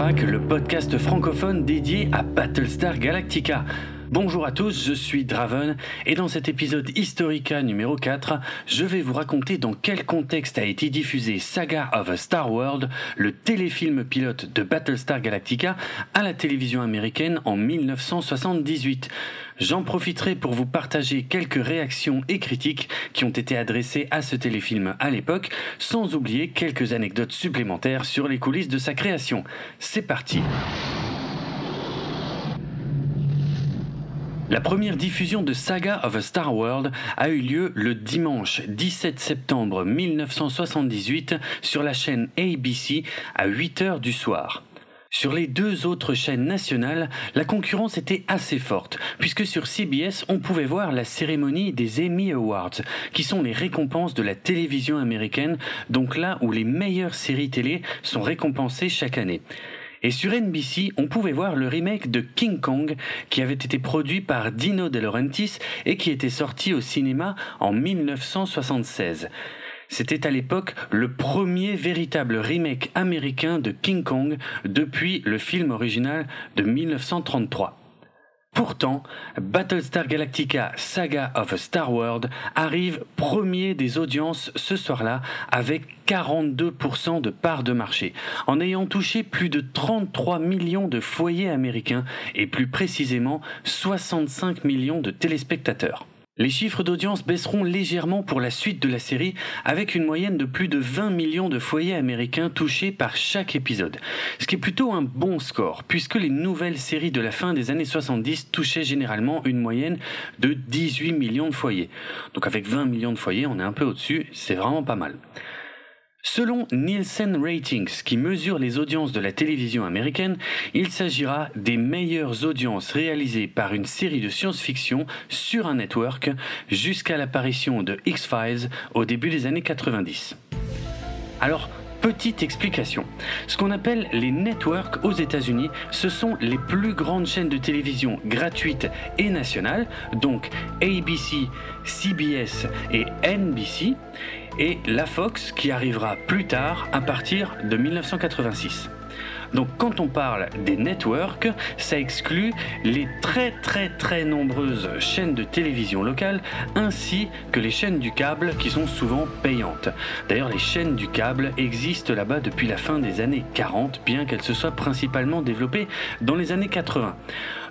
Le podcast francophone dédié à Battlestar Galactica. Bonjour à tous, je suis Draven et dans cet épisode Historica numéro 4, je vais vous raconter dans quel contexte a été diffusé Saga of a Star World, le téléfilm pilote de Battlestar Galactica à la télévision américaine en 1978. J'en profiterai pour vous partager quelques réactions et critiques qui ont été adressées à ce téléfilm à l'époque, sans oublier quelques anecdotes supplémentaires sur les coulisses de sa création. C'est parti La première diffusion de Saga of a Star World a eu lieu le dimanche 17 septembre 1978 sur la chaîne ABC à 8h du soir. Sur les deux autres chaînes nationales, la concurrence était assez forte, puisque sur CBS, on pouvait voir la cérémonie des Emmy Awards, qui sont les récompenses de la télévision américaine, donc là où les meilleures séries télé sont récompensées chaque année. Et sur NBC, on pouvait voir le remake de King Kong qui avait été produit par Dino De Laurentiis et qui était sorti au cinéma en 1976. C'était à l'époque le premier véritable remake américain de King Kong depuis le film original de 1933. Pourtant, Battlestar Galactica Saga of a Star World arrive premier des audiences ce soir-là avec 42% de part de marché, en ayant touché plus de 33 millions de foyers américains et plus précisément 65 millions de téléspectateurs. Les chiffres d'audience baisseront légèrement pour la suite de la série avec une moyenne de plus de 20 millions de foyers américains touchés par chaque épisode. Ce qui est plutôt un bon score puisque les nouvelles séries de la fin des années 70 touchaient généralement une moyenne de 18 millions de foyers. Donc avec 20 millions de foyers, on est un peu au-dessus, c'est vraiment pas mal. Selon Nielsen Ratings, qui mesure les audiences de la télévision américaine, il s'agira des meilleures audiences réalisées par une série de science-fiction sur un network jusqu'à l'apparition de X-Files au début des années 90. Alors, Petite explication. Ce qu'on appelle les networks aux États-Unis, ce sont les plus grandes chaînes de télévision gratuites et nationales, donc ABC, CBS et NBC, et la Fox qui arrivera plus tard à partir de 1986. Donc quand on parle des networks, ça exclut les très très très nombreuses chaînes de télévision locales ainsi que les chaînes du câble qui sont souvent payantes. D'ailleurs les chaînes du câble existent là-bas depuis la fin des années 40 bien qu'elles se soient principalement développées dans les années 80.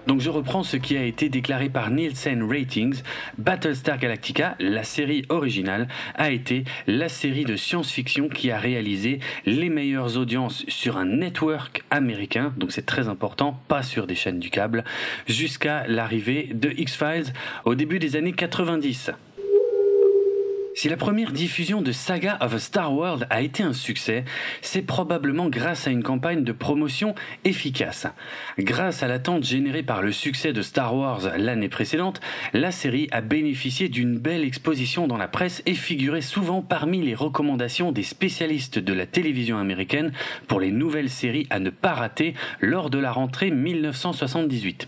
Donc je reprends ce qui a été déclaré par Nielsen Ratings. Battlestar Galactica, la série originale, a été la série de science-fiction qui a réalisé les meilleures audiences sur un network américain, donc c'est très important, pas sur des chaînes du câble, jusqu'à l'arrivée de X-Files au début des années 90. Si la première diffusion de Saga of a Star World a été un succès, c'est probablement grâce à une campagne de promotion efficace. Grâce à l'attente générée par le succès de Star Wars l'année précédente, la série a bénéficié d'une belle exposition dans la presse et figurait souvent parmi les recommandations des spécialistes de la télévision américaine pour les nouvelles séries à ne pas rater lors de la rentrée 1978.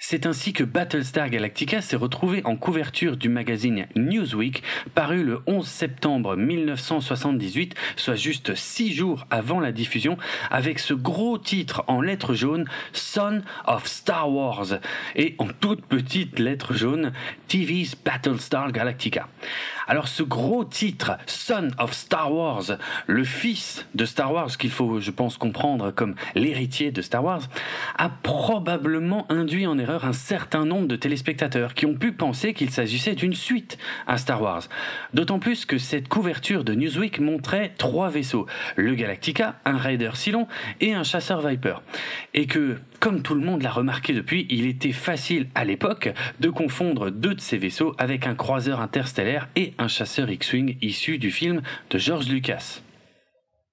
C'est ainsi que Battlestar Galactica s'est retrouvé en couverture du magazine Newsweek, paru le 11 septembre 1978, soit juste six jours avant la diffusion, avec ce gros titre en lettres jaunes, Son of Star Wars, et en toute petite lettre jaune, TV's Battlestar Galactica. Alors ce gros titre, Son of Star Wars, le fils de Star Wars, qu'il faut, je pense, comprendre comme l'héritier de Star Wars, a probablement induit en erreur un certain nombre de téléspectateurs qui ont pu penser qu'il s'agissait d'une suite à Star Wars. D'autant plus que cette couverture de Newsweek montrait trois vaisseaux, le Galactica, un Raider Cylon et un chasseur Viper. Et que, comme tout le monde l'a remarqué depuis, il était facile à l'époque de confondre deux de ces vaisseaux avec un croiseur interstellaire et un chasseur X-Wing issu du film de George Lucas.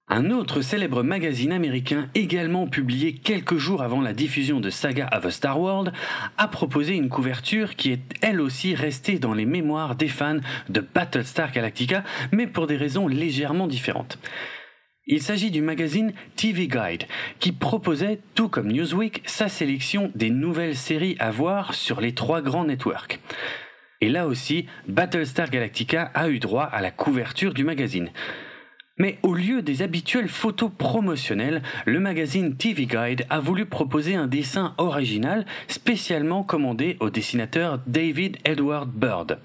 Un autre célèbre magazine américain, également publié quelques jours avant la diffusion de Saga of a Star World, a proposé une couverture qui est elle aussi restée dans les mémoires des fans de Battlestar Galactica, mais pour des raisons légèrement différentes. Il s'agit du magazine TV Guide, qui proposait, tout comme Newsweek, sa sélection des nouvelles séries à voir sur les trois grands networks. Et là aussi, Battlestar Galactica a eu droit à la couverture du magazine. Mais au lieu des habituelles photos promotionnelles, le magazine TV Guide a voulu proposer un dessin original spécialement commandé au dessinateur David Edward Bird.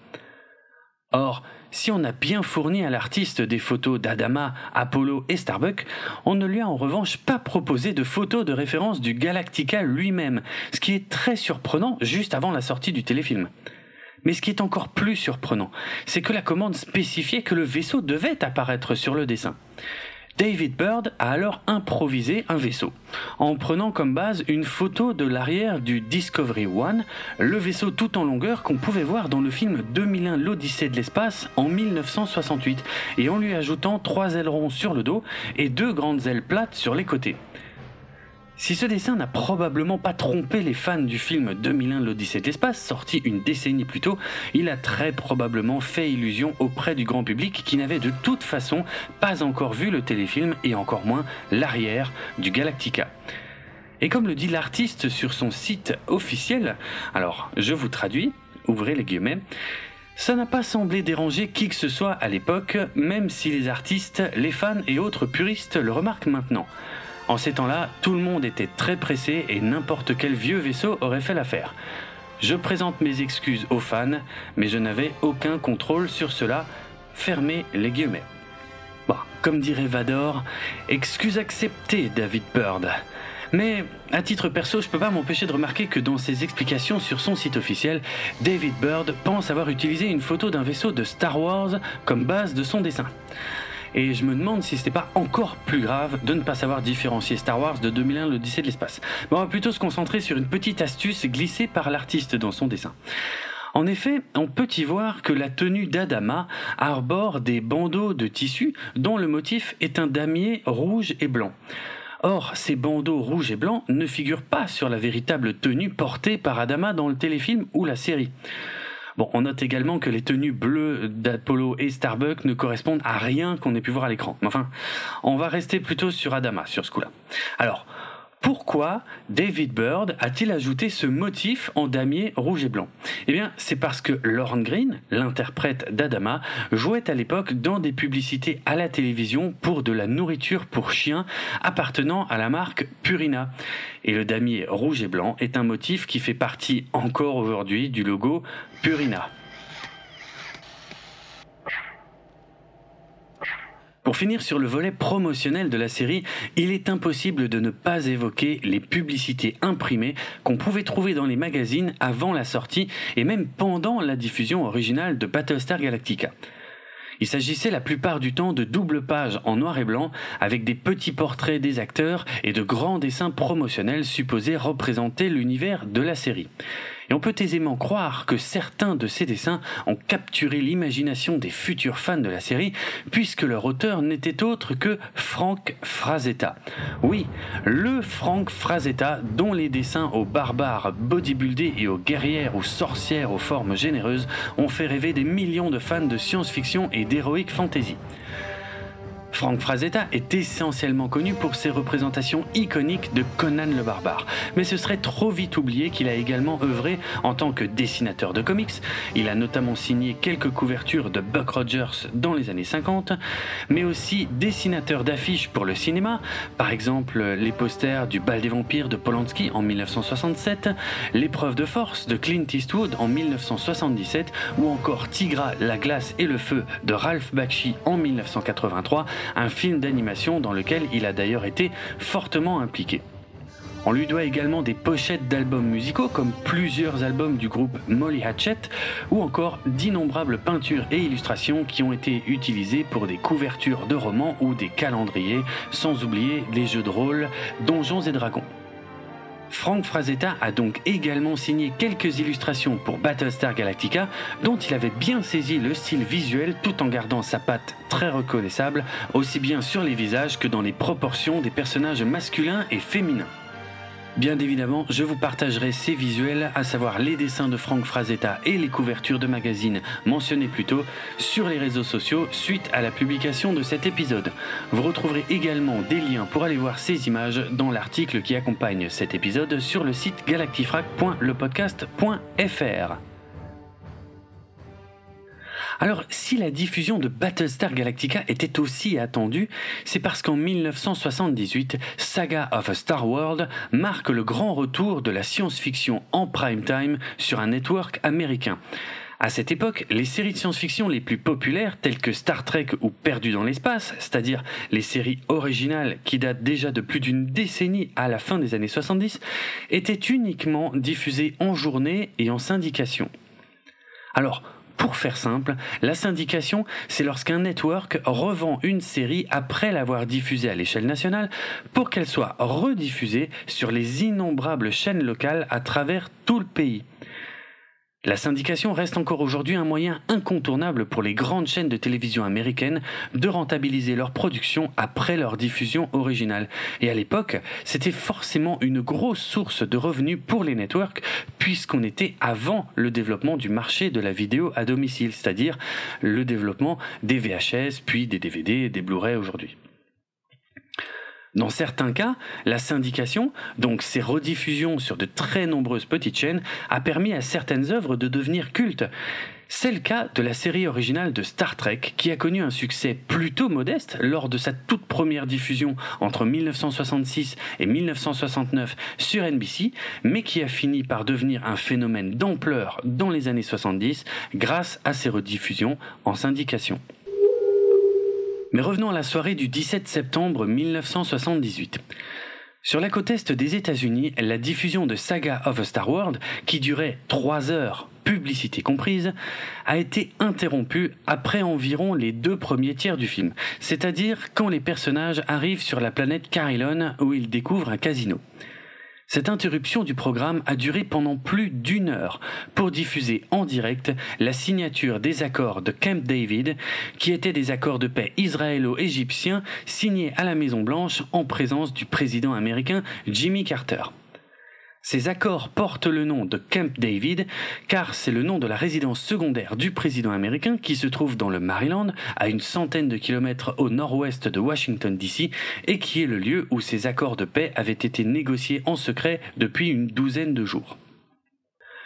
Or, si on a bien fourni à l'artiste des photos d'Adama, Apollo et Starbuck, on ne lui a en revanche pas proposé de photos de référence du Galactica lui-même, ce qui est très surprenant juste avant la sortie du téléfilm. Mais ce qui est encore plus surprenant, c'est que la commande spécifiait que le vaisseau devait apparaître sur le dessin. David Bird a alors improvisé un vaisseau, en prenant comme base une photo de l'arrière du Discovery One, le vaisseau tout en longueur qu'on pouvait voir dans le film 2001 l'Odyssée de l'espace en 1968, et en lui ajoutant trois ailerons sur le dos et deux grandes ailes plates sur les côtés. Si ce dessin n'a probablement pas trompé les fans du film 2001 l'Odyssée de l'espace, sorti une décennie plus tôt, il a très probablement fait illusion auprès du grand public qui n'avait de toute façon pas encore vu le téléfilm et encore moins l'arrière du Galactica. Et comme le dit l'artiste sur son site officiel, alors je vous traduis, ouvrez les guillemets, ça n'a pas semblé déranger qui que ce soit à l'époque, même si les artistes, les fans et autres puristes le remarquent maintenant. En ces temps-là, tout le monde était très pressé et n'importe quel vieux vaisseau aurait fait l'affaire. Je présente mes excuses aux fans, mais je n'avais aucun contrôle sur cela. Fermez les guillemets. Bon, comme dirait Vador, excuse acceptée, David Bird. Mais à titre perso, je peux pas m'empêcher de remarquer que dans ses explications sur son site officiel, David Bird pense avoir utilisé une photo d'un vaisseau de Star Wars comme base de son dessin. Et je me demande si c'était pas encore plus grave de ne pas savoir différencier Star Wars de 2001 l'Odyssée de l'espace. on va plutôt se concentrer sur une petite astuce glissée par l'artiste dans son dessin. En effet, on peut y voir que la tenue d'Adama arbore des bandeaux de tissu dont le motif est un damier rouge et blanc. Or, ces bandeaux rouges et blancs ne figurent pas sur la véritable tenue portée par Adama dans le téléfilm ou la série. Bon, on note également que les tenues bleues d'Apollo et Starbuck ne correspondent à rien qu'on ait pu voir à l'écran. Mais enfin, on va rester plutôt sur Adama sur ce coup-là. Alors, pourquoi David Bird a-t-il ajouté ce motif en damier rouge et blanc? Eh bien, c'est parce que Lauren Green, l'interprète d'Adama, jouait à l'époque dans des publicités à la télévision pour de la nourriture pour chiens appartenant à la marque Purina. Et le damier rouge et blanc est un motif qui fait partie encore aujourd'hui du logo Purina. Pour finir sur le volet promotionnel de la série, il est impossible de ne pas évoquer les publicités imprimées qu'on pouvait trouver dans les magazines avant la sortie et même pendant la diffusion originale de Battlestar Galactica. Il s'agissait la plupart du temps de doubles pages en noir et blanc avec des petits portraits des acteurs et de grands dessins promotionnels supposés représenter l'univers de la série. Et on peut aisément croire que certains de ces dessins ont capturé l'imagination des futurs fans de la série, puisque leur auteur n'était autre que Frank Frazetta. Oui, le Frank Frazetta, dont les dessins aux barbares bodybuildés et aux guerrières ou sorcières aux formes généreuses ont fait rêver des millions de fans de science-fiction et d'heroic fantasy. Frank Frazetta est essentiellement connu pour ses représentations iconiques de Conan le barbare, mais ce serait trop vite oublier qu'il a également œuvré en tant que dessinateur de comics. Il a notamment signé quelques couvertures de Buck Rogers dans les années 50, mais aussi dessinateur d'affiches pour le cinéma, par exemple les posters du Bal des vampires de Polanski en 1967, L'épreuve de force de Clint Eastwood en 1977 ou encore Tigra, la glace et le feu de Ralph Bakshi en 1983 un film d'animation dans lequel il a d'ailleurs été fortement impliqué. On lui doit également des pochettes d'albums musicaux comme plusieurs albums du groupe Molly Hatchet ou encore d'innombrables peintures et illustrations qui ont été utilisées pour des couvertures de romans ou des calendriers, sans oublier les jeux de rôle Donjons et Dragons. Frank Frazetta a donc également signé quelques illustrations pour Battlestar Galactica, dont il avait bien saisi le style visuel tout en gardant sa patte très reconnaissable, aussi bien sur les visages que dans les proportions des personnages masculins et féminins. Bien évidemment, je vous partagerai ces visuels, à savoir les dessins de Frank Frazetta et les couvertures de magazines mentionnés plus tôt, sur les réseaux sociaux suite à la publication de cet épisode. Vous retrouverez également des liens pour aller voir ces images dans l'article qui accompagne cet épisode sur le site galactifrac.lepodcast.fr. Alors, si la diffusion de Battlestar Galactica était aussi attendue, c'est parce qu'en 1978, Saga of a Star World marque le grand retour de la science-fiction en prime time sur un network américain. À cette époque, les séries de science-fiction les plus populaires, telles que Star Trek ou Perdu dans l'espace, c'est-à-dire les séries originales qui datent déjà de plus d'une décennie à la fin des années 70, étaient uniquement diffusées en journée et en syndication. Alors, pour faire simple, la syndication, c'est lorsqu'un network revend une série après l'avoir diffusée à l'échelle nationale pour qu'elle soit rediffusée sur les innombrables chaînes locales à travers tout le pays. La syndication reste encore aujourd'hui un moyen incontournable pour les grandes chaînes de télévision américaines de rentabiliser leur production après leur diffusion originale. Et à l'époque, c'était forcément une grosse source de revenus pour les networks puisqu'on était avant le développement du marché de la vidéo à domicile, c'est-à-dire le développement des VHS, puis des DVD et des Blu-ray aujourd'hui. Dans certains cas, la syndication, donc ces rediffusions sur de très nombreuses petites chaînes, a permis à certaines œuvres de devenir cultes. C'est le cas de la série originale de Star Trek, qui a connu un succès plutôt modeste lors de sa toute première diffusion entre 1966 et 1969 sur NBC, mais qui a fini par devenir un phénomène d'ampleur dans les années 70 grâce à ses rediffusions en syndication. Mais revenons à la soirée du 17 septembre 1978. Sur la côte est des États-Unis, la diffusion de Saga of a Star World, qui durait 3 heures, publicité comprise, a été interrompue après environ les deux premiers tiers du film, c'est-à-dire quand les personnages arrivent sur la planète Carillon où ils découvrent un casino. Cette interruption du programme a duré pendant plus d'une heure pour diffuser en direct la signature des accords de Camp David, qui étaient des accords de paix israélo-égyptiens signés à la Maison Blanche en présence du président américain Jimmy Carter. Ces accords portent le nom de Camp David car c'est le nom de la résidence secondaire du président américain qui se trouve dans le Maryland, à une centaine de kilomètres au nord-ouest de Washington DC, et qui est le lieu où ces accords de paix avaient été négociés en secret depuis une douzaine de jours.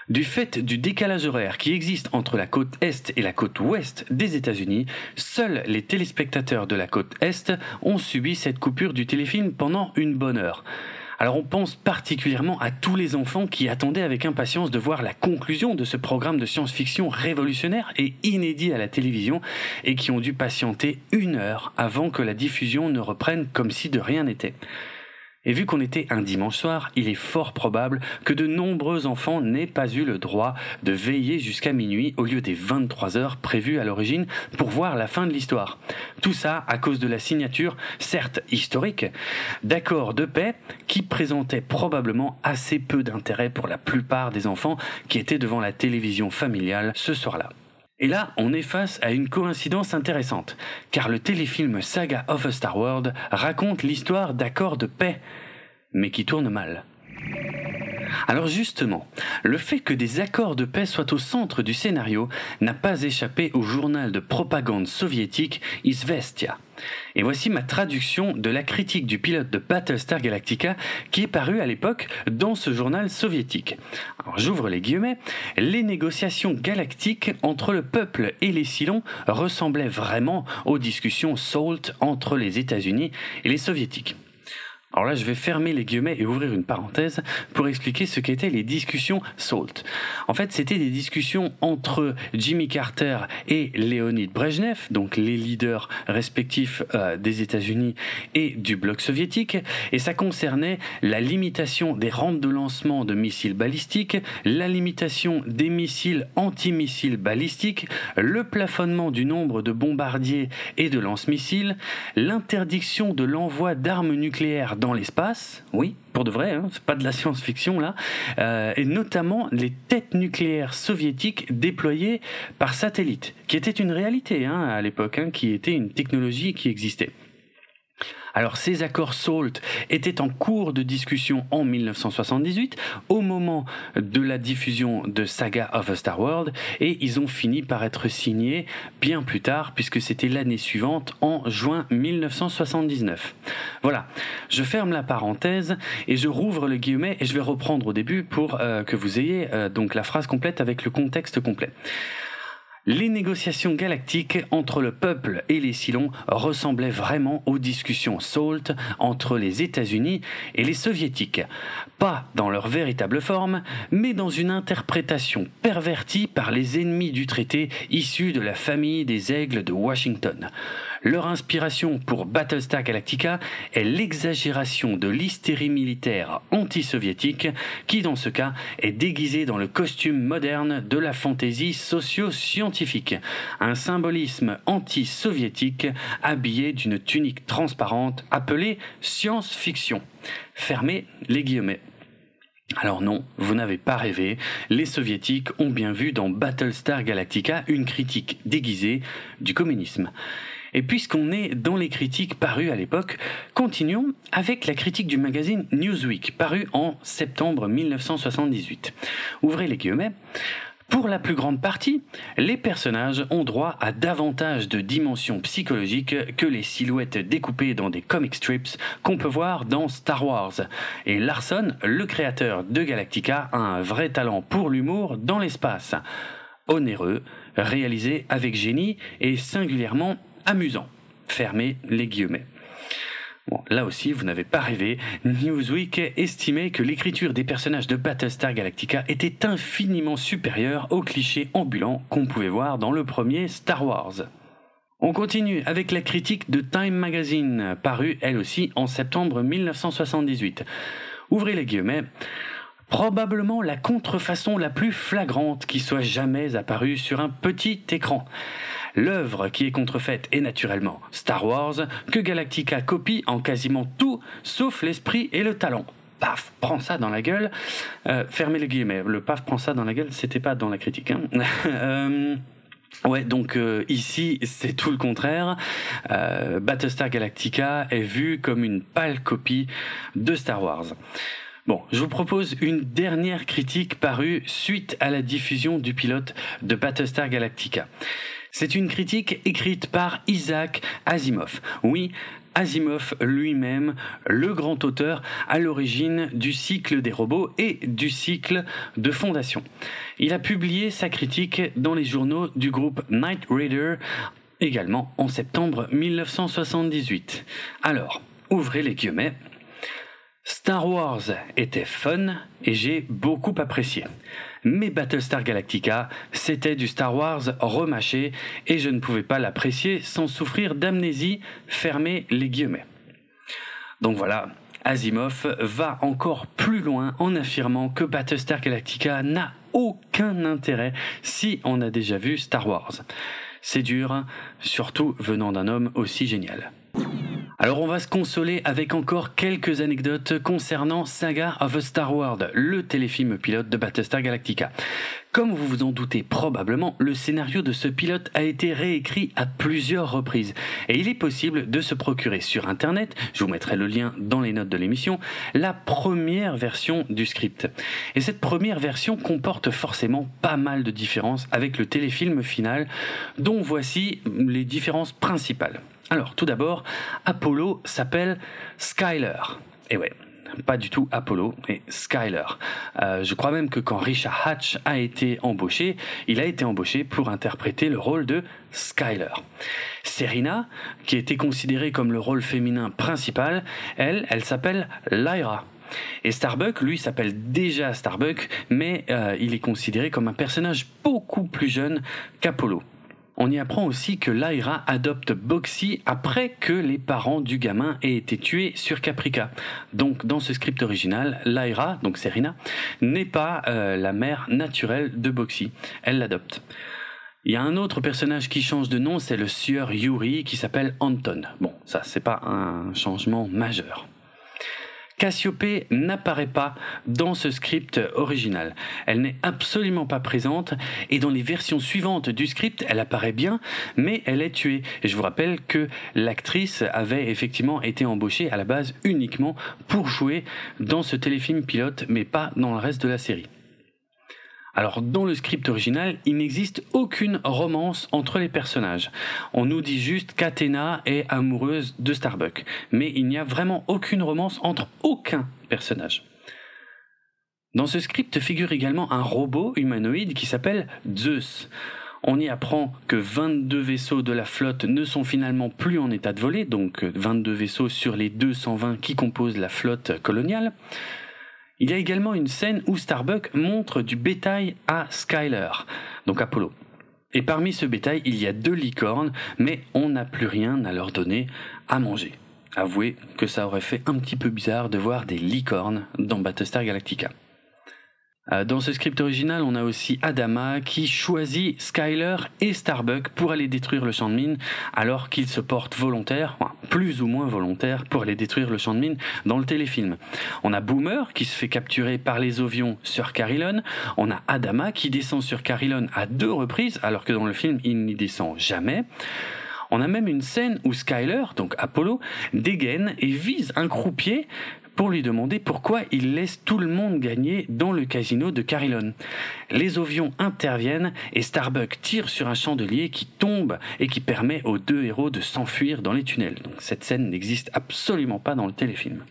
Du fait du décalage horaire qui existe entre la côte est et la côte ouest des États-Unis, seuls les téléspectateurs de la côte est ont subi cette coupure du téléfilm pendant une bonne heure. Alors on pense particulièrement à tous les enfants qui attendaient avec impatience de voir la conclusion de ce programme de science-fiction révolutionnaire et inédit à la télévision et qui ont dû patienter une heure avant que la diffusion ne reprenne comme si de rien n'était. Et vu qu'on était un dimanche soir, il est fort probable que de nombreux enfants n'aient pas eu le droit de veiller jusqu'à minuit au lieu des 23 heures prévues à l'origine pour voir la fin de l'histoire. Tout ça à cause de la signature, certes historique, d'accords de paix qui présentaient probablement assez peu d'intérêt pour la plupart des enfants qui étaient devant la télévision familiale ce soir-là. Et là, on est face à une coïncidence intéressante, car le téléfilm Saga of a Star World raconte l'histoire d'accords de paix, mais qui tourne mal. Alors justement, le fait que des accords de paix soient au centre du scénario n'a pas échappé au journal de propagande soviétique Izvestia. Et voici ma traduction de la critique du pilote de Battlestar Galactica qui est paru à l'époque dans ce journal soviétique. J'ouvre les guillemets. Les négociations galactiques entre le peuple et les Cylons ressemblaient vraiment aux discussions SALT entre les États-Unis et les Soviétiques. Alors là, je vais fermer les guillemets et ouvrir une parenthèse pour expliquer ce qu'étaient les discussions SALT. En fait, c'était des discussions entre Jimmy Carter et Leonid Brezhnev, donc les leaders respectifs euh, des États-Unis et du bloc soviétique, et ça concernait la limitation des rampes de lancement de missiles balistiques, la limitation des missiles antimissiles balistiques, le plafonnement du nombre de bombardiers et de lance-missiles, l'interdiction de l'envoi d'armes nucléaires l'espace, oui, pour de vrai, hein, c'est pas de la science-fiction là, euh, et notamment les têtes nucléaires soviétiques déployées par satellite, qui était une réalité hein, à l'époque, hein, qui était une technologie qui existait. Alors ces accords SALT étaient en cours de discussion en 1978 au moment de la diffusion de Saga of a Star World et ils ont fini par être signés bien plus tard puisque c'était l'année suivante en juin 1979. Voilà, je ferme la parenthèse et je rouvre le guillemet et je vais reprendre au début pour euh, que vous ayez euh, donc la phrase complète avec le contexte complet. Les négociations galactiques entre le peuple et les Cylons ressemblaient vraiment aux discussions SALT entre les États-Unis et les Soviétiques. Pas dans leur véritable forme, mais dans une interprétation pervertie par les ennemis du traité issus de la famille des aigles de Washington. Leur inspiration pour Battlestar Galactica est l'exagération de l'hystérie militaire anti-soviétique qui dans ce cas est déguisée dans le costume moderne de la fantaisie socio-scientifique, un symbolisme anti-soviétique habillé d'une tunique transparente appelée science-fiction. Fermez les guillemets. Alors non, vous n'avez pas rêvé, les soviétiques ont bien vu dans Battlestar Galactica une critique déguisée du communisme. Et puisqu'on est dans les critiques parues à l'époque, continuons avec la critique du magazine Newsweek, paru en septembre 1978. Ouvrez les guillemets. Pour la plus grande partie, les personnages ont droit à davantage de dimensions psychologiques que les silhouettes découpées dans des comic strips qu'on peut voir dans Star Wars. Et Larson, le créateur de Galactica, a un vrai talent pour l'humour dans l'espace. Onéreux, réalisé avec génie et singulièrement amusant. Fermez les guillemets. Là aussi, vous n'avez pas rêvé. Newsweek estimait que l'écriture des personnages de Battlestar Galactica était infiniment supérieure aux clichés ambulants qu'on pouvait voir dans le premier Star Wars. On continue avec la critique de Time Magazine, parue elle aussi en septembre 1978. Ouvrez les guillemets. Probablement la contrefaçon la plus flagrante qui soit jamais apparue sur un petit écran. L'œuvre qui est contrefaite est naturellement Star Wars, que Galactica copie en quasiment tout, sauf l'esprit et le talent paf, prends ça dans la gueule. Euh, fermez les guillemets. Le paf, prends ça dans la gueule, c'était pas dans la critique. Hein. euh, Ouais, donc euh, ici c'est tout le contraire. Battlestar Galactica est vu comme une pâle copie de Star Wars. Bon, je vous propose une dernière critique parue suite à la diffusion du pilote de Battlestar Galactica. C'est une critique écrite par Isaac Asimov. Oui, Asimov lui-même, le grand auteur à l'origine du cycle des robots et du cycle de fondation. Il a publié sa critique dans les journaux du groupe Night Raider également en septembre 1978. Alors, ouvrez les guillemets. Star Wars était fun et j'ai beaucoup apprécié. Mais Battlestar Galactica, c'était du Star Wars remâché et je ne pouvais pas l'apprécier sans souffrir d'amnésie, fermez les guillemets. Donc voilà, Asimov va encore plus loin en affirmant que Battlestar Galactica n'a aucun intérêt si on a déjà vu Star Wars. C'est dur, surtout venant d'un homme aussi génial. Alors on va se consoler avec encore quelques anecdotes concernant Saga of a Star World, le téléfilm pilote de Battlestar Galactica. Comme vous vous en doutez probablement, le scénario de ce pilote a été réécrit à plusieurs reprises et il est possible de se procurer sur internet, je vous mettrai le lien dans les notes de l'émission, la première version du script. Et cette première version comporte forcément pas mal de différences avec le téléfilm final dont voici les différences principales. Alors, tout d'abord, Apollo s'appelle Skyler. Et ouais, pas du tout Apollo, mais Skyler. Euh, je crois même que quand Richard Hatch a été embauché, il a été embauché pour interpréter le rôle de Skyler. Serena, qui était considérée comme le rôle féminin principal, elle, elle s'appelle Lyra. Et Starbuck, lui, s'appelle déjà Starbuck, mais euh, il est considéré comme un personnage beaucoup plus jeune qu'Apollo. On y apprend aussi que Lyra adopte Boxy après que les parents du gamin aient été tués sur Caprica. Donc dans ce script original, Lyra, donc Serena, n'est pas euh, la mère naturelle de Boxy. Elle l'adopte. Il y a un autre personnage qui change de nom, c'est le sieur Yuri qui s'appelle Anton. Bon, ça c'est pas un changement majeur. Cassiopée n'apparaît pas dans ce script original. Elle n'est absolument pas présente et dans les versions suivantes du script, elle apparaît bien, mais elle est tuée. Et je vous rappelle que l'actrice avait effectivement été embauchée à la base uniquement pour jouer dans ce téléfilm pilote, mais pas dans le reste de la série. Alors dans le script original, il n'existe aucune romance entre les personnages. On nous dit juste qu'Athéna est amoureuse de Starbuck, mais il n'y a vraiment aucune romance entre aucun personnage. Dans ce script figure également un robot humanoïde qui s'appelle Zeus. On y apprend que 22 vaisseaux de la flotte ne sont finalement plus en état de voler, donc 22 vaisseaux sur les 220 qui composent la flotte coloniale. Il y a également une scène où Starbuck montre du bétail à Skyler, donc Apollo. Et parmi ce bétail, il y a deux licornes, mais on n'a plus rien à leur donner à manger. Avouez que ça aurait fait un petit peu bizarre de voir des licornes dans Battlestar Galactica. Euh, dans ce script original, on a aussi Adama qui choisit Skyler et Starbuck pour aller détruire le champ de mine, alors qu'ils se portent volontaires, plus ou moins volontaires, pour aller détruire le champ de mine dans le téléfilm. On a Boomer qui se fait capturer par les Ovions sur Carillon. On a Adama qui descend sur Carillon à deux reprises, alors que dans le film, il n'y descend jamais. On a même une scène où Skyler, donc Apollo, dégaine et vise un croupier pour lui demander pourquoi il laisse tout le monde gagner dans le casino de Carillon. Les Ovions interviennent et Starbuck tire sur un chandelier qui tombe et qui permet aux deux héros de s'enfuir dans les tunnels. Donc cette scène n'existe absolument pas dans le téléfilm.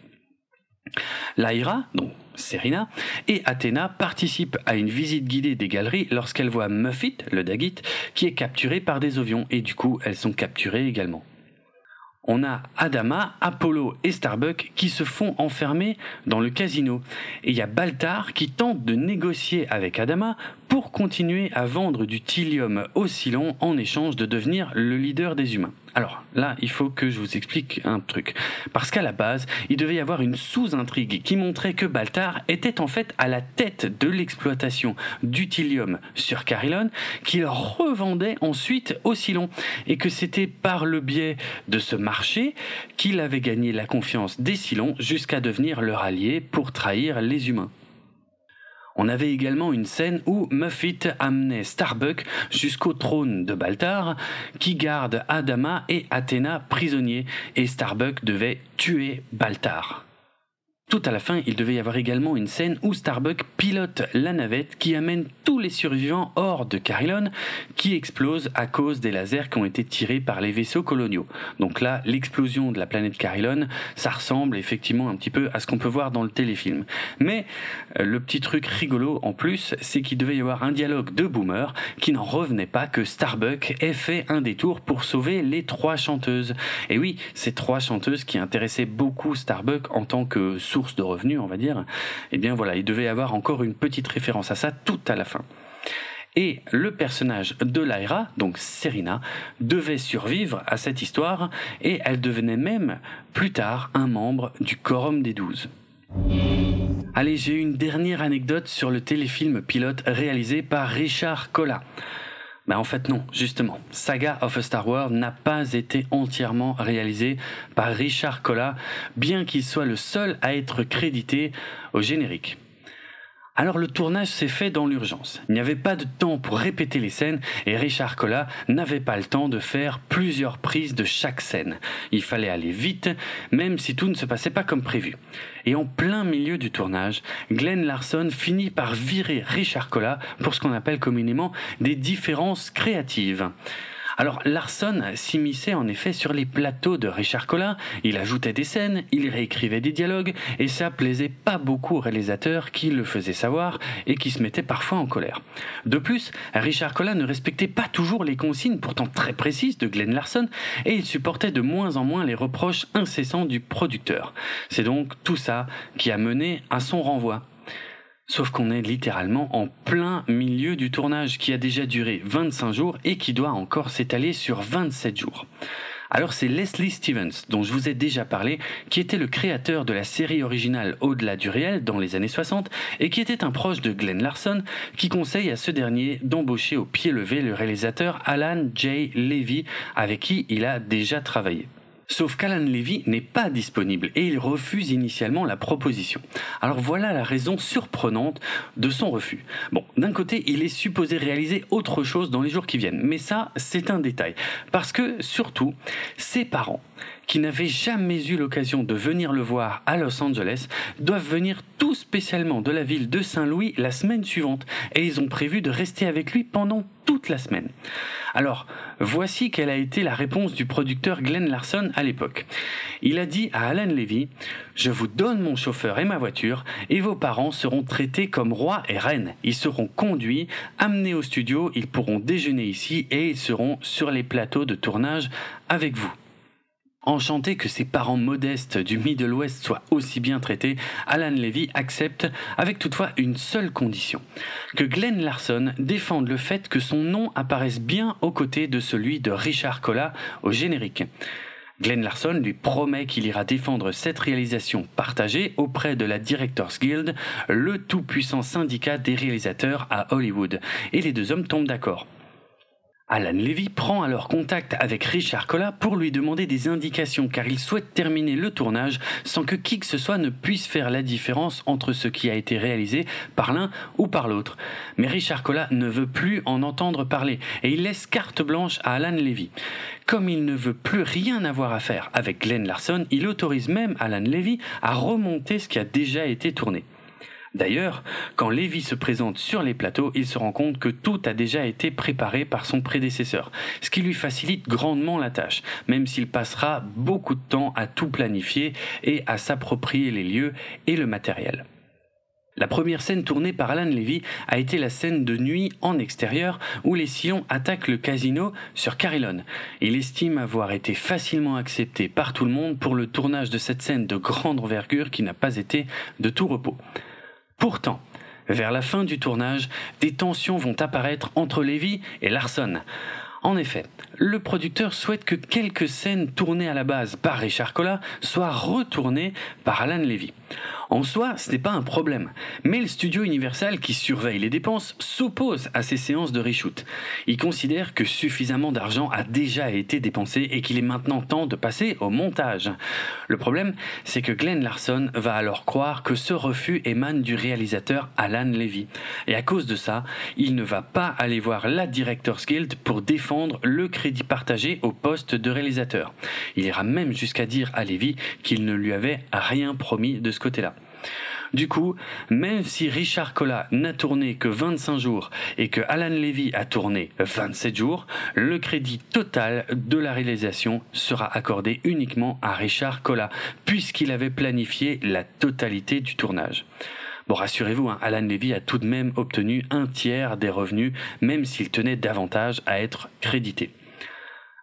Lyra, donc Serena, et Athéna participent à une visite guidée des galeries lorsqu'elles voient Muffit, le Daggit, qui est capturé par des Ovions, et du coup elles sont capturées également on a Adama, Apollo et Starbuck qui se font enfermer dans le casino. Et il y a Baltar qui tente de négocier avec Adama pour continuer à vendre du thylium oscillant en échange de devenir le leader des humains. Alors là, il faut que je vous explique un truc. Parce qu'à la base, il devait y avoir une sous-intrigue qui montrait que Baltar était en fait à la tête de l'exploitation d'Utilium sur Carillon, qu'il revendait ensuite au Cylon. Et que c'était par le biais de ce marché qu'il avait gagné la confiance des Cylons jusqu'à devenir leur allié pour trahir les humains. On avait également une scène où Muffit amenait Starbuck jusqu'au trône de Baltar, qui garde Adama et Athéna prisonniers, et Starbuck devait tuer Baltar. Tout à la fin, il devait y avoir également une scène où Starbuck pilote la navette qui amène tous les survivants hors de Carillon, qui explose à cause des lasers qui ont été tirés par les vaisseaux coloniaux. Donc là, l'explosion de la planète Carillon, ça ressemble effectivement un petit peu à ce qu'on peut voir dans le téléfilm. Mais euh, le petit truc rigolo en plus, c'est qu'il devait y avoir un dialogue de Boomer qui n'en revenait pas que Starbuck ait fait un détour pour sauver les trois chanteuses. Et oui, ces trois chanteuses qui intéressaient beaucoup Starbuck en tant que de revenus, on va dire, eh bien voilà, il devait y avoir encore une petite référence à ça tout à la fin. Et le personnage de Lyra, donc Serena, devait survivre à cette histoire et elle devenait même plus tard un membre du Quorum des Douze. Allez, j'ai une dernière anecdote sur le téléfilm pilote réalisé par Richard Colla. Ben en fait non, justement. Saga of a Star Wars n'a pas été entièrement réalisé par Richard Colla, bien qu'il soit le seul à être crédité au générique. Alors le tournage s'est fait dans l'urgence. Il n'y avait pas de temps pour répéter les scènes et Richard Colla n'avait pas le temps de faire plusieurs prises de chaque scène. Il fallait aller vite, même si tout ne se passait pas comme prévu. Et en plein milieu du tournage, Glenn Larson finit par virer Richard Colla pour ce qu'on appelle communément des différences créatives. Alors Larson s'immisçait en effet sur les plateaux de Richard Collin, il ajoutait des scènes, il réécrivait des dialogues, et ça plaisait pas beaucoup aux réalisateurs qui le faisaient savoir et qui se mettaient parfois en colère. De plus, Richard Collin ne respectait pas toujours les consignes pourtant très précises de Glenn Larson, et il supportait de moins en moins les reproches incessants du producteur. C'est donc tout ça qui a mené à son renvoi. Sauf qu'on est littéralement en plein milieu du tournage qui a déjà duré 25 jours et qui doit encore s'étaler sur 27 jours. Alors c'est Leslie Stevens, dont je vous ai déjà parlé, qui était le créateur de la série originale Au-delà du réel dans les années 60 et qui était un proche de Glenn Larson, qui conseille à ce dernier d'embaucher au pied levé le réalisateur Alan J. Levy avec qui il a déjà travaillé. Sauf qu'Alan Levy n'est pas disponible et il refuse initialement la proposition. Alors voilà la raison surprenante de son refus. Bon, d'un côté, il est supposé réaliser autre chose dans les jours qui viennent, mais ça, c'est un détail. Parce que, surtout, ses parents, qui n'avaient jamais eu l'occasion de venir le voir à Los Angeles doivent venir tout spécialement de la ville de Saint-Louis la semaine suivante et ils ont prévu de rester avec lui pendant toute la semaine. Alors, voici quelle a été la réponse du producteur Glenn Larson à l'époque. Il a dit à Alan Levy Je vous donne mon chauffeur et ma voiture, et vos parents seront traités comme rois et reines. Ils seront conduits, amenés au studio, ils pourront déjeuner ici et ils seront sur les plateaux de tournage avec vous. Enchanté que ses parents modestes du Middle West soient aussi bien traités, Alan Levy accepte, avec toutefois une seule condition que Glenn Larson défende le fait que son nom apparaisse bien aux côtés de celui de Richard Colla au générique. Glenn Larson lui promet qu'il ira défendre cette réalisation partagée auprès de la Directors Guild, le tout-puissant syndicat des réalisateurs à Hollywood, et les deux hommes tombent d'accord. Alan Levy prend alors contact avec Richard Colla pour lui demander des indications car il souhaite terminer le tournage sans que qui que ce soit ne puisse faire la différence entre ce qui a été réalisé par l'un ou par l'autre. Mais Richard Colla ne veut plus en entendre parler et il laisse carte blanche à Alan Levy. Comme il ne veut plus rien avoir à faire avec Glenn Larson, il autorise même Alan Levy à remonter ce qui a déjà été tourné. D'ailleurs, quand Lévy se présente sur les plateaux, il se rend compte que tout a déjà été préparé par son prédécesseur, ce qui lui facilite grandement la tâche, même s'il passera beaucoup de temps à tout planifier et à s'approprier les lieux et le matériel. La première scène tournée par Alan Levy a été la scène de nuit en extérieur où les sillons attaquent le casino sur Carillon. Il estime avoir été facilement accepté par tout le monde pour le tournage de cette scène de grande envergure qui n'a pas été de tout repos. Pourtant, vers la fin du tournage, des tensions vont apparaître entre Levy et Larson. En effet, le producteur souhaite que quelques scènes tournées à la base par Richard Colla soient retournées par Alan Levy. En soi, ce n'est pas un problème, mais le studio Universal qui surveille les dépenses s'oppose à ces séances de reshoot. Il considère que suffisamment d'argent a déjà été dépensé et qu'il est maintenant temps de passer au montage. Le problème, c'est que Glenn Larson va alors croire que ce refus émane du réalisateur Alan Levy. Et à cause de ça, il ne va pas aller voir la Directors Guild pour défendre le crédit partagé au poste de réalisateur. Il ira même jusqu'à dire à Levy qu'il ne lui avait rien promis de ce côté-là. Du coup, même si Richard Colla n'a tourné que 25 jours et que Alan Levy a tourné 27 jours, le crédit total de la réalisation sera accordé uniquement à Richard Colla, puisqu'il avait planifié la totalité du tournage. Bon, rassurez-vous, hein, Alan Levy a tout de même obtenu un tiers des revenus, même s'il tenait davantage à être crédité.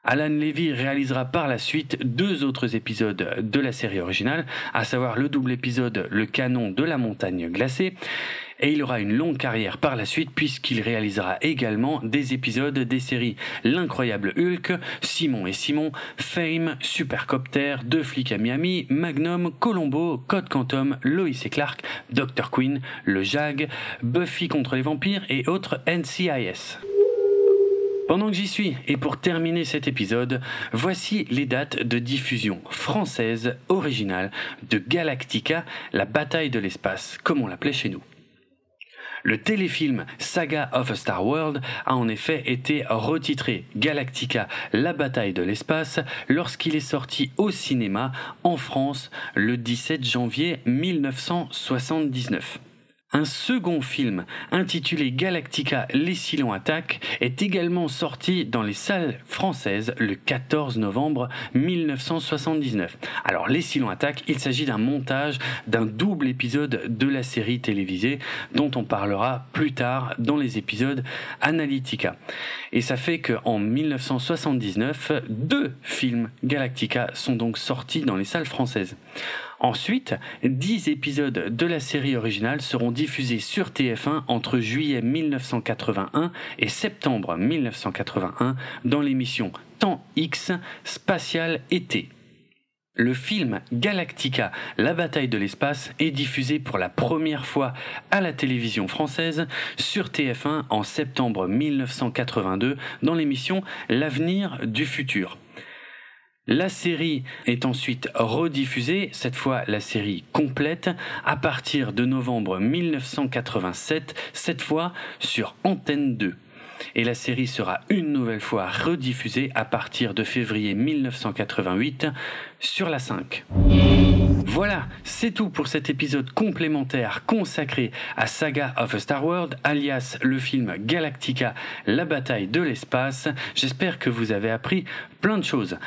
Alan Levy réalisera par la suite deux autres épisodes de la série originale, à savoir le double épisode Le canon de la montagne glacée, et il aura une longue carrière par la suite puisqu'il réalisera également des épisodes des séries L'incroyable Hulk, Simon et Simon, Fame, Supercopter, Deux flics à Miami, Magnum, Colombo, Code Quantum, Lois et Clark, Dr. Queen, Le Jag, Buffy contre les vampires et autres NCIS. Pendant que j'y suis, et pour terminer cet épisode, voici les dates de diffusion française originale de Galactica, la bataille de l'espace, comme on l'appelait chez nous. Le téléfilm Saga of a Star World a en effet été retitré Galactica, la bataille de l'espace, lorsqu'il est sorti au cinéma en France le 17 janvier 1979. Un second film intitulé Galactica Les Silons attaquent est également sorti dans les salles françaises le 14 novembre 1979. Alors Les Silons attaquent, il s'agit d'un montage d'un double épisode de la série télévisée dont on parlera plus tard dans les épisodes Analytica. Et ça fait qu'en 1979, deux films Galactica sont donc sortis dans les salles françaises. Ensuite, 10 épisodes de la série originale seront diffusés sur TF1 entre juillet 1981 et septembre 1981 dans l'émission Temps X Spatial Été. Le film Galactica, la bataille de l'espace, est diffusé pour la première fois à la télévision française sur TF1 en septembre 1982 dans l'émission L'avenir du futur. La série est ensuite rediffusée, cette fois la série complète, à partir de novembre 1987, cette fois sur Antenne 2. et la série sera une nouvelle fois rediffusée à partir de février 1988 sur la 5. Voilà, c'est tout pour cet épisode complémentaire consacré à Saga of a Star World, alias le film Galactica, la bataille de l'espace. J'espère que vous avez appris plein de choses.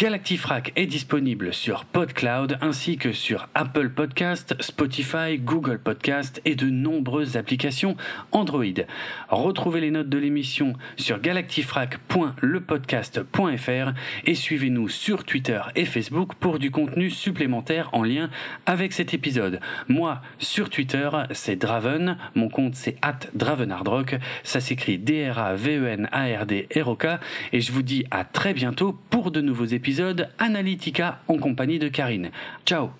Galactifrac est disponible sur PodCloud ainsi que sur Apple Podcast, Spotify, Google Podcast et de nombreuses applications Android. Retrouvez les notes de l'émission sur galactifrac.lepodcast.fr et suivez-nous sur Twitter et Facebook pour du contenu supplémentaire en lien avec cet épisode. Moi, sur Twitter, c'est Draven, mon compte c'est @dravenardrock, ça s'écrit D R A V E N A R D R O K et je vous dis à très bientôt pour de nouveaux épisodes Analytica en compagnie de Karine. Ciao